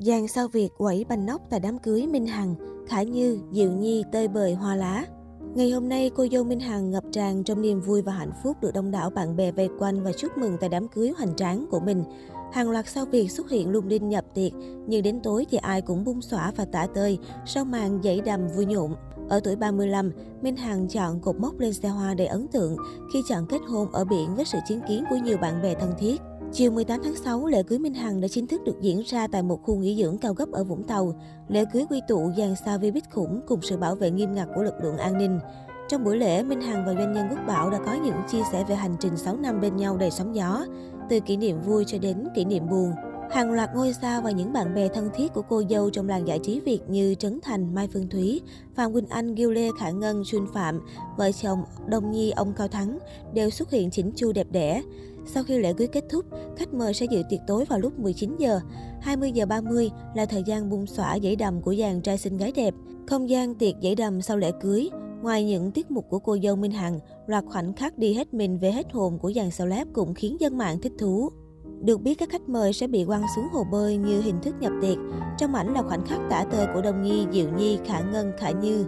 Giang sao Việt quẩy bánh nóc tại đám cưới Minh Hằng, Khải Như, Diệu Nhi tơi bời hoa lá. Ngày hôm nay, cô dâu Minh Hằng ngập tràn trong niềm vui và hạnh phúc được đông đảo bạn bè vây quanh và chúc mừng tại đám cưới hoành tráng của mình. Hàng loạt sao Việt xuất hiện lung linh nhập tiệc, nhưng đến tối thì ai cũng bung xõa và tả tơi sau màn dãy đầm vui nhộn. Ở tuổi 35, Minh Hằng chọn cột mốc lên xe hoa đầy ấn tượng khi chọn kết hôn ở biển với sự chứng kiến của nhiều bạn bè thân thiết. Chiều 18 tháng 6, lễ cưới Minh Hằng đã chính thức được diễn ra tại một khu nghỉ dưỡng cao cấp ở Vũng Tàu. Lễ cưới quy tụ dàn sao vi bích khủng cùng sự bảo vệ nghiêm ngặt của lực lượng an ninh. Trong buổi lễ, Minh Hằng và doanh nhân Quốc Bảo đã có những chia sẻ về hành trình 6 năm bên nhau đầy sóng gió, từ kỷ niệm vui cho đến kỷ niệm buồn. Hàng loạt ngôi sao và những bạn bè thân thiết của cô dâu trong làng giải trí Việt như Trấn Thành, Mai Phương Thúy, Phạm Quỳnh Anh, Gil Lê, Khả Ngân, Xuân Phạm, vợ chồng Đông Nhi, ông Cao Thắng đều xuất hiện chỉnh chu đẹp đẽ. Sau khi lễ cưới kết thúc, khách mời sẽ dự tiệc tối vào lúc 19 giờ. 20 giờ 30 là thời gian bung xõa giấy đầm của dàn trai xinh gái đẹp. Không gian tiệc giấy đầm sau lễ cưới, Ngoài những tiết mục của cô dâu Minh Hằng, loạt khoảnh khắc đi hết mình về hết hồn của dàn celeb cũng khiến dân mạng thích thú. Được biết các khách mời sẽ bị quăng xuống hồ bơi như hình thức nhập tiệc. Trong ảnh là khoảnh khắc tả tơi của Đông Nhi, Diệu Nhi, Khả Ngân, Khả Như.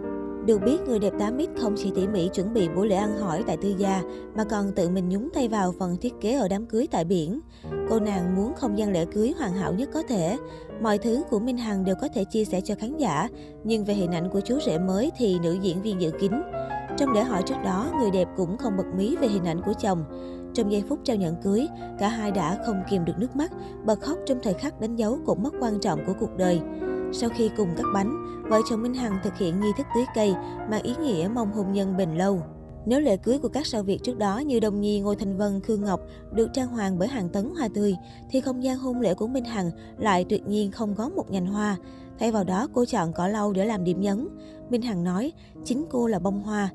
Được biết, người đẹp 8X không chỉ tỉ mỉ chuẩn bị buổi lễ ăn hỏi tại tư gia, mà còn tự mình nhúng tay vào phần thiết kế ở đám cưới tại biển. Cô nàng muốn không gian lễ cưới hoàn hảo nhất có thể. Mọi thứ của Minh Hằng đều có thể chia sẻ cho khán giả, nhưng về hình ảnh của chú rể mới thì nữ diễn viên giữ kín. Trong lễ hỏi trước đó, người đẹp cũng không bật mí về hình ảnh của chồng. Trong giây phút trao nhận cưới, cả hai đã không kìm được nước mắt, bật khóc trong thời khắc đánh dấu cột mốc quan trọng của cuộc đời. Sau khi cùng cắt bánh, vợ chồng Minh Hằng thực hiện nghi thức tưới cây, mang ý nghĩa mong hôn nhân bền lâu. Nếu lễ cưới của các sao Việt trước đó như Đông Nhi, Ngô Thanh Vân, Khương Ngọc được trang hoàng bởi hàng tấn hoa tươi, thì không gian hôn lễ của Minh Hằng lại tuyệt nhiên không có một nhành hoa. Thay vào đó, cô chọn cỏ lau để làm điểm nhấn. Minh Hằng nói, chính cô là bông hoa.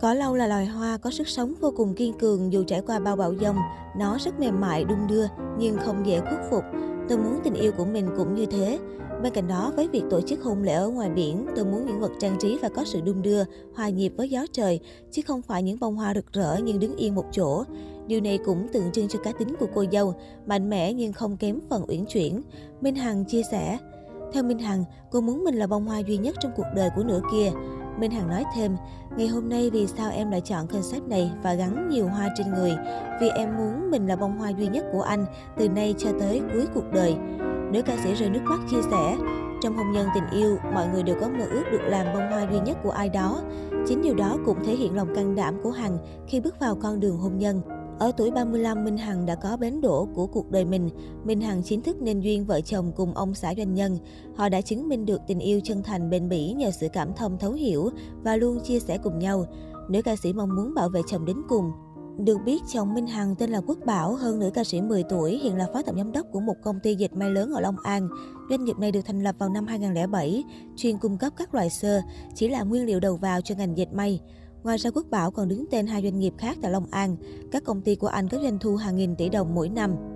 Cỏ lau là loài hoa có sức sống vô cùng kiên cường dù trải qua bao bão dông. Nó rất mềm mại, đung đưa nhưng không dễ khuất phục. Tôi muốn tình yêu của mình cũng như thế. Bên cạnh đó, với việc tổ chức hôn lễ ở ngoài biển, tôi muốn những vật trang trí và có sự đung đưa, hòa nhịp với gió trời, chứ không phải những bông hoa rực rỡ nhưng đứng yên một chỗ. Điều này cũng tượng trưng cho cá tính của cô dâu, mạnh mẽ nhưng không kém phần uyển chuyển. Minh Hằng chia sẻ, theo Minh Hằng, cô muốn mình là bông hoa duy nhất trong cuộc đời của nửa kia. Minh Hằng nói thêm, ngày hôm nay vì sao em lại chọn concept này và gắn nhiều hoa trên người? Vì em muốn mình là bông hoa duy nhất của anh từ nay cho tới cuối cuộc đời. Nữ ca sĩ rơi nước mắt chia sẻ, trong hôn nhân tình yêu, mọi người đều có mơ ước được làm bông hoa duy nhất của ai đó. Chính điều đó cũng thể hiện lòng can đảm của Hằng khi bước vào con đường hôn nhân. Ở tuổi 35, Minh Hằng đã có bến đỗ của cuộc đời mình. Minh Hằng chính thức nên duyên vợ chồng cùng ông xã doanh nhân. Họ đã chứng minh được tình yêu chân thành bền bỉ nhờ sự cảm thông thấu hiểu và luôn chia sẻ cùng nhau. Nữ ca sĩ mong muốn bảo vệ chồng đến cùng. Được biết, chồng Minh Hằng tên là Quốc Bảo, hơn nữ ca sĩ 10 tuổi, hiện là phó tổng giám đốc của một công ty dệt may lớn ở Long An. Doanh nghiệp này được thành lập vào năm 2007, chuyên cung cấp các loại sơ, chỉ là nguyên liệu đầu vào cho ngành dệt may. Ngoài ra, Quốc Bảo còn đứng tên hai doanh nghiệp khác tại Long An. Các công ty của anh có doanh thu hàng nghìn tỷ đồng mỗi năm.